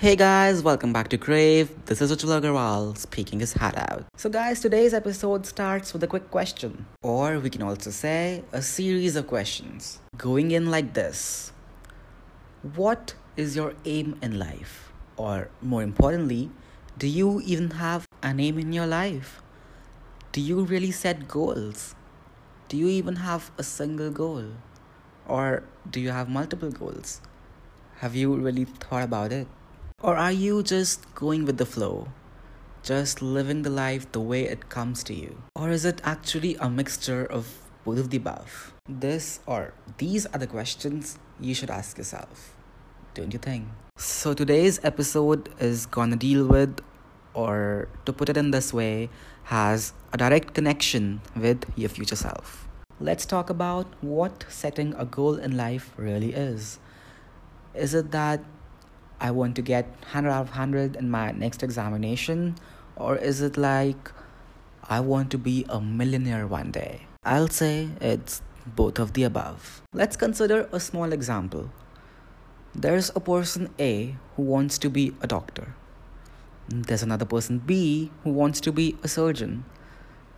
Hey guys, welcome back to Crave. This is Ujjwal Agarwal speaking his hat out. So, guys, today's episode starts with a quick question, or we can also say a series of questions. Going in like this What is your aim in life? Or, more importantly, do you even have an aim in your life? Do you really set goals? Do you even have a single goal? Or do you have multiple goals? Have you really thought about it? Or are you just going with the flow? Just living the life the way it comes to you? Or is it actually a mixture of both of the above? This or these are the questions you should ask yourself, don't you think? So today's episode is gonna deal with, or to put it in this way, has a direct connection with your future self. Let's talk about what setting a goal in life really is. Is it that I want to get 100 out of 100 in my next examination? Or is it like I want to be a millionaire one day? I'll say it's both of the above. Let's consider a small example. There's a person A who wants to be a doctor. There's another person B who wants to be a surgeon.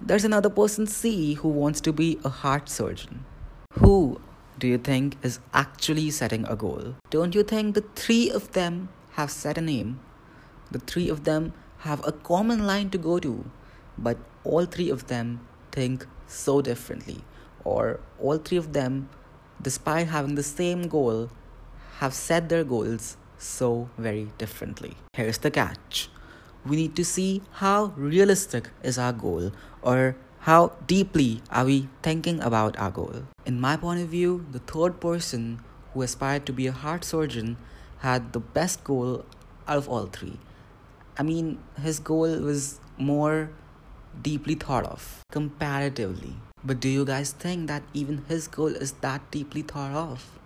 There's another person C who wants to be a heart surgeon. Who do you think is actually setting a goal? Don't you think the three of them have set a name? The three of them have a common line to go to, but all three of them think so differently, or all three of them, despite having the same goal, have set their goals so very differently. Here's the catch we need to see how realistic is our goal, or how deeply are we thinking about our goal? In my point of view, the third person who aspired to be a heart surgeon had the best goal out of all three. I mean, his goal was more deeply thought of comparatively. But do you guys think that even his goal is that deeply thought of?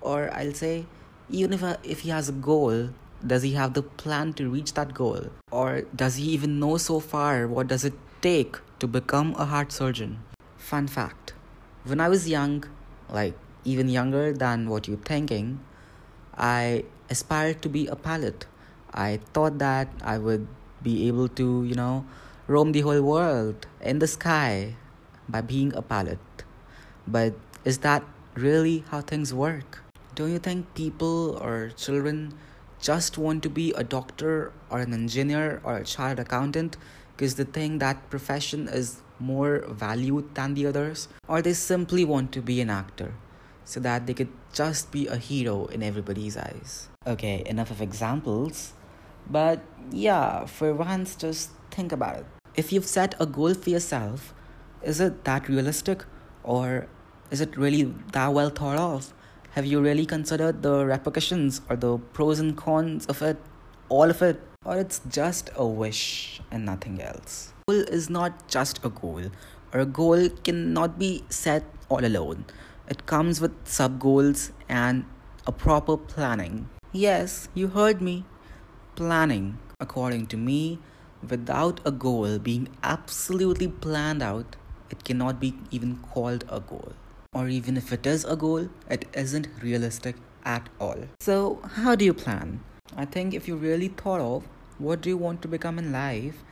Or I'll say, even if, uh, if he has a goal, does he have the plan to reach that goal? Or does he even know so far what does it take to become a heart surgeon. Fun fact when I was young, like even younger than what you're thinking, I aspired to be a pilot. I thought that I would be able to, you know, roam the whole world in the sky by being a pilot. But is that really how things work? Don't you think people or children just want to be a doctor or an engineer or a chartered accountant because they think that profession is more valued than the others, or they simply want to be an actor so that they could just be a hero in everybody's eyes. Okay, enough of examples, but yeah, for once, just think about it. If you've set a goal for yourself, is it that realistic or is it really that well thought of? Have you really considered the repercussions or the pros and cons of it, all of it? or it's just a wish and nothing else. Goal is not just a goal, or a goal cannot be set all alone. It comes with sub goals and a proper planning. Yes, you heard me. Planning, according to me, without a goal being absolutely planned out, it cannot be even called a goal. Or even if it is a goal, it isn't realistic at all. So, how do you plan? I think if you really thought of what do you want to become in life,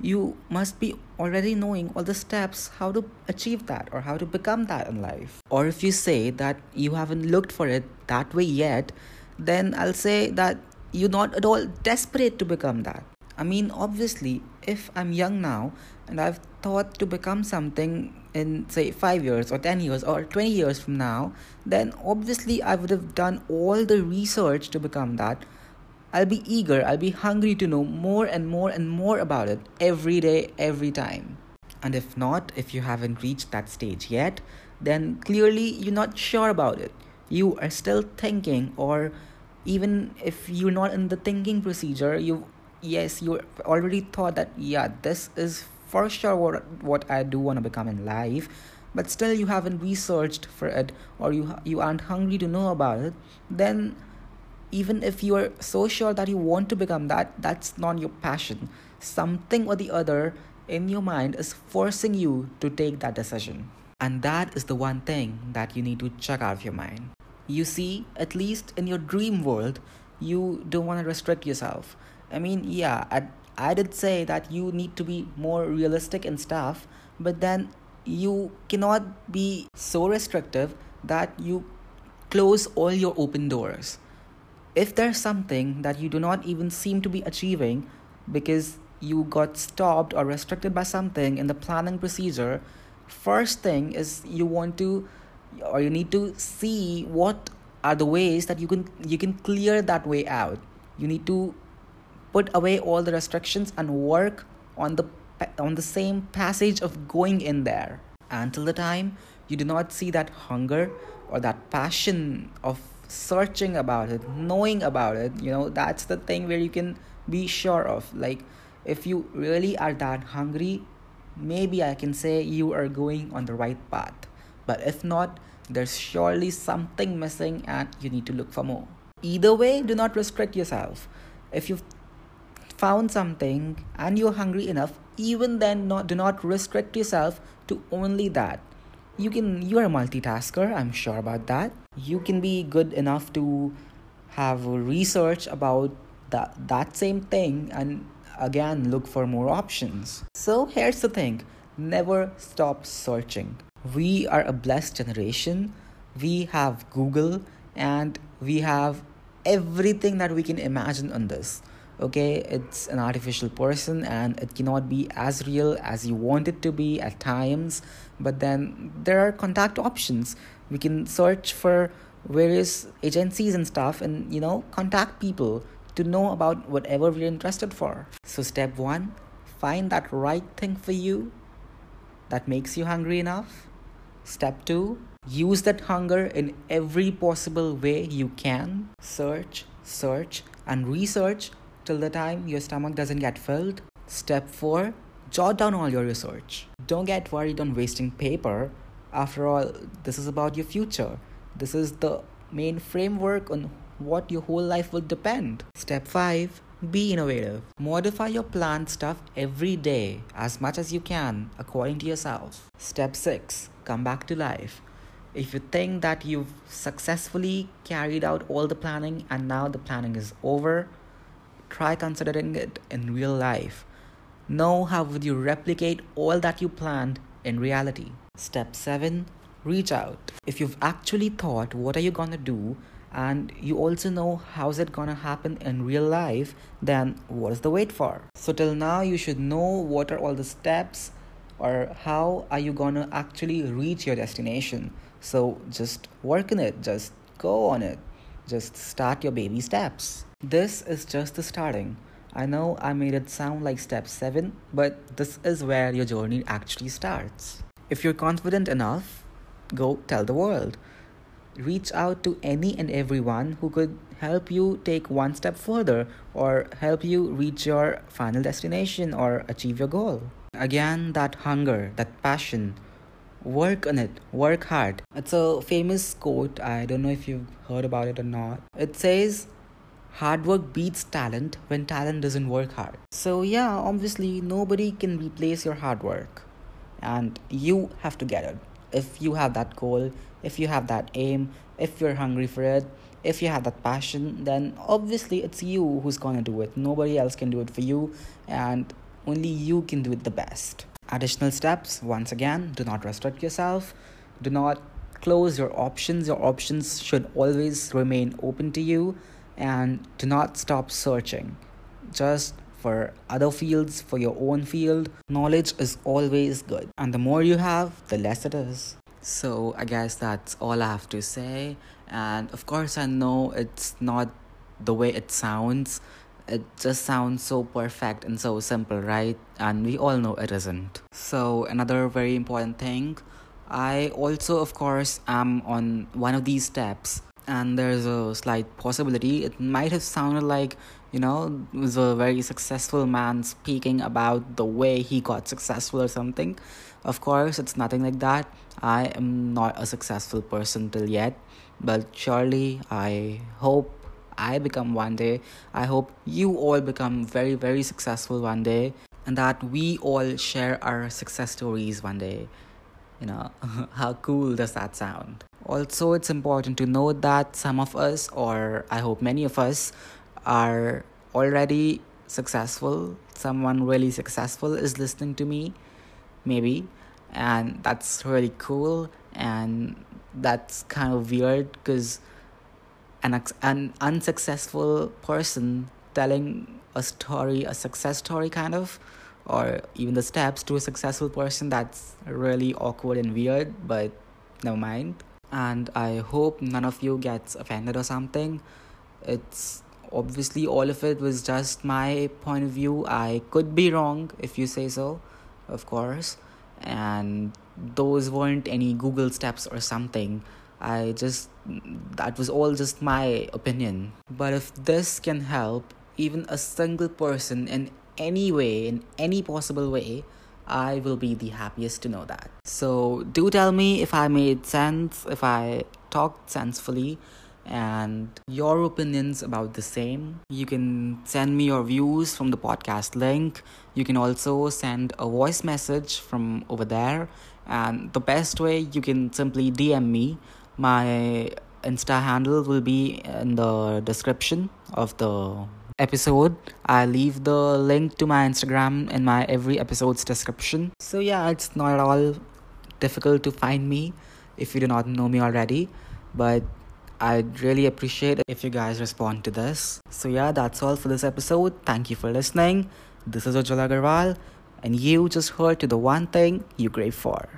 you must be already knowing all the steps how to achieve that or how to become that in life. Or if you say that you haven't looked for it that way yet, then I'll say that you're not at all desperate to become that. I mean, obviously, if I'm young now and I've thought to become something in, say, 5 years or 10 years or 20 years from now, then obviously I would have done all the research to become that I'll be eager, I'll be hungry to know more and more and more about it every day, every time. And if not, if you haven't reached that stage yet, then clearly you're not sure about it. You are still thinking, or even if you're not in the thinking procedure, you yes, you already thought that yeah, this is for sure what what I do want to become in life, but still you haven't researched for it or you you aren't hungry to know about it, then even if you are so sure that you want to become that, that's not your passion. Something or the other in your mind is forcing you to take that decision. And that is the one thing that you need to check out of your mind. You see, at least in your dream world, you don't want to restrict yourself. I mean, yeah, I, I did say that you need to be more realistic and stuff, but then you cannot be so restrictive that you close all your open doors. If there's something that you do not even seem to be achieving because you got stopped or restricted by something in the planning procedure, first thing is you want to or you need to see what are the ways that you can you can clear that way out. You need to put away all the restrictions and work on the on the same passage of going in there until the time you do not see that hunger or that passion of searching about it knowing about it you know that's the thing where you can be sure of. Like if you really are that hungry maybe i can say you are going on the right path. But if not there's surely something missing and you need to look for more. Either way do not restrict yourself. If you've found something and you're hungry enough even then not do not restrict yourself to only that. You can you are a multitasker i'm sure about that you can be good enough to have research about that that same thing and again look for more options. So here's the thing. Never stop searching. We are a blessed generation. We have google and we have everything that we can imagine on this okay? It's an artificial person and it cannot be as real as you want it to be at times. But then there are contact options. We can search for various agencies and stuff and you know contact people to know about whatever we're interested for. So step 1 find that right thing for you that makes you hungry enough. Step 2 use that hunger in every possible way you can. Search search and research till the time your stomach doesn't get filled. Step 4 Jot down all your research. Don't get worried on wasting paper. After all, this is about your future. This is the main framework on what your whole life will depend. Step 5 Be innovative. Modify your planned stuff every day as much as you can according to yourself. Step 6 Come back to life. If you think that you've successfully carried out all the planning and now the planning is over, try considering it in real life. Know how would you replicate all that you planned in reality. Step 7 Reach out. If you've actually thought what are you gonna do and you also know how's it gonna happen in real life, then what is the wait for? So till now you should know what are all the steps or how are you gonna actually reach your destination. So just work on it, just go on it. Just start your baby steps. This is just the starting. I know I made it sound like step 7, but this is where your journey actually starts. If you're confident enough, go tell the world. Reach out to any and everyone who could help you take one step further or help you reach your final destination or achieve your goal. Again, that hunger, that passion, work on it, work hard. It's a famous quote. I don't know if you've heard about it or not. It says, hard work beats talent when talent doesn't work hard. So, yeah, obviously, nobody can replace your hard work, and you have to get it. If you have that goal, if you have that aim, if you're hungry for it, if you have that passion, then obviously it's you who's gonna do it. Nobody else can do it for you, and only you can do it the best. Additional steps once again, do not restrict yourself, do not close your options. Your options should always remain open to you and do not stop searching. Just for other fields, for your own field, knowledge is always good. And the more you have, the less it is. So, I guess that's all I have to say. And of course, I know it's not the way it sounds. It just sounds so perfect and so simple, right? And we all know it isn't. So, another very important thing I also, of course, am on one of these steps and there's a slight possibility. It might have sounded like you know was a very successful man speaking about the way he got successful or something. Of course it's nothing like that. I am not a successful person till yet but surely i hope i become one day. I hope you all become very very successful one day and that we all share our success stories one day. You know how cool does that sound Also, it's important to note that some of us, or I hope many of us, are already successful. Someone really successful is listening to me, maybe, and that's really cool. And that's kind of weird because an, an unsuccessful person telling a story, a success story, kind of, or even the steps to a successful person, that's really awkward and weird, but never mind. And I hope none of you gets offended or something. It's obviously all of it was just my point of view. I could be wrong if you say so, of course. And those weren't any Google steps or something. I just, that was all just my opinion. But if this can help even a single person in any way, in any possible way, I will be the happiest to know that. So do tell me if I made sense, if I talked sensefully, and your opinions about the same. You can send me your views from the podcast link. You can also send a voice message from over there. And the best way, you can simply DM me. My Insta handle will be in the description of the episode. I leave the link to my Instagram in my every episode's description. So, yeah, it's not at all difficult to find me if you do not know me already. But I'd really appreciate it if you guys respond to this. So, yeah, that's all for this episode. Thank you for listening. This is Ujjwal Agarwal, and you just heard to the one thing you crave for.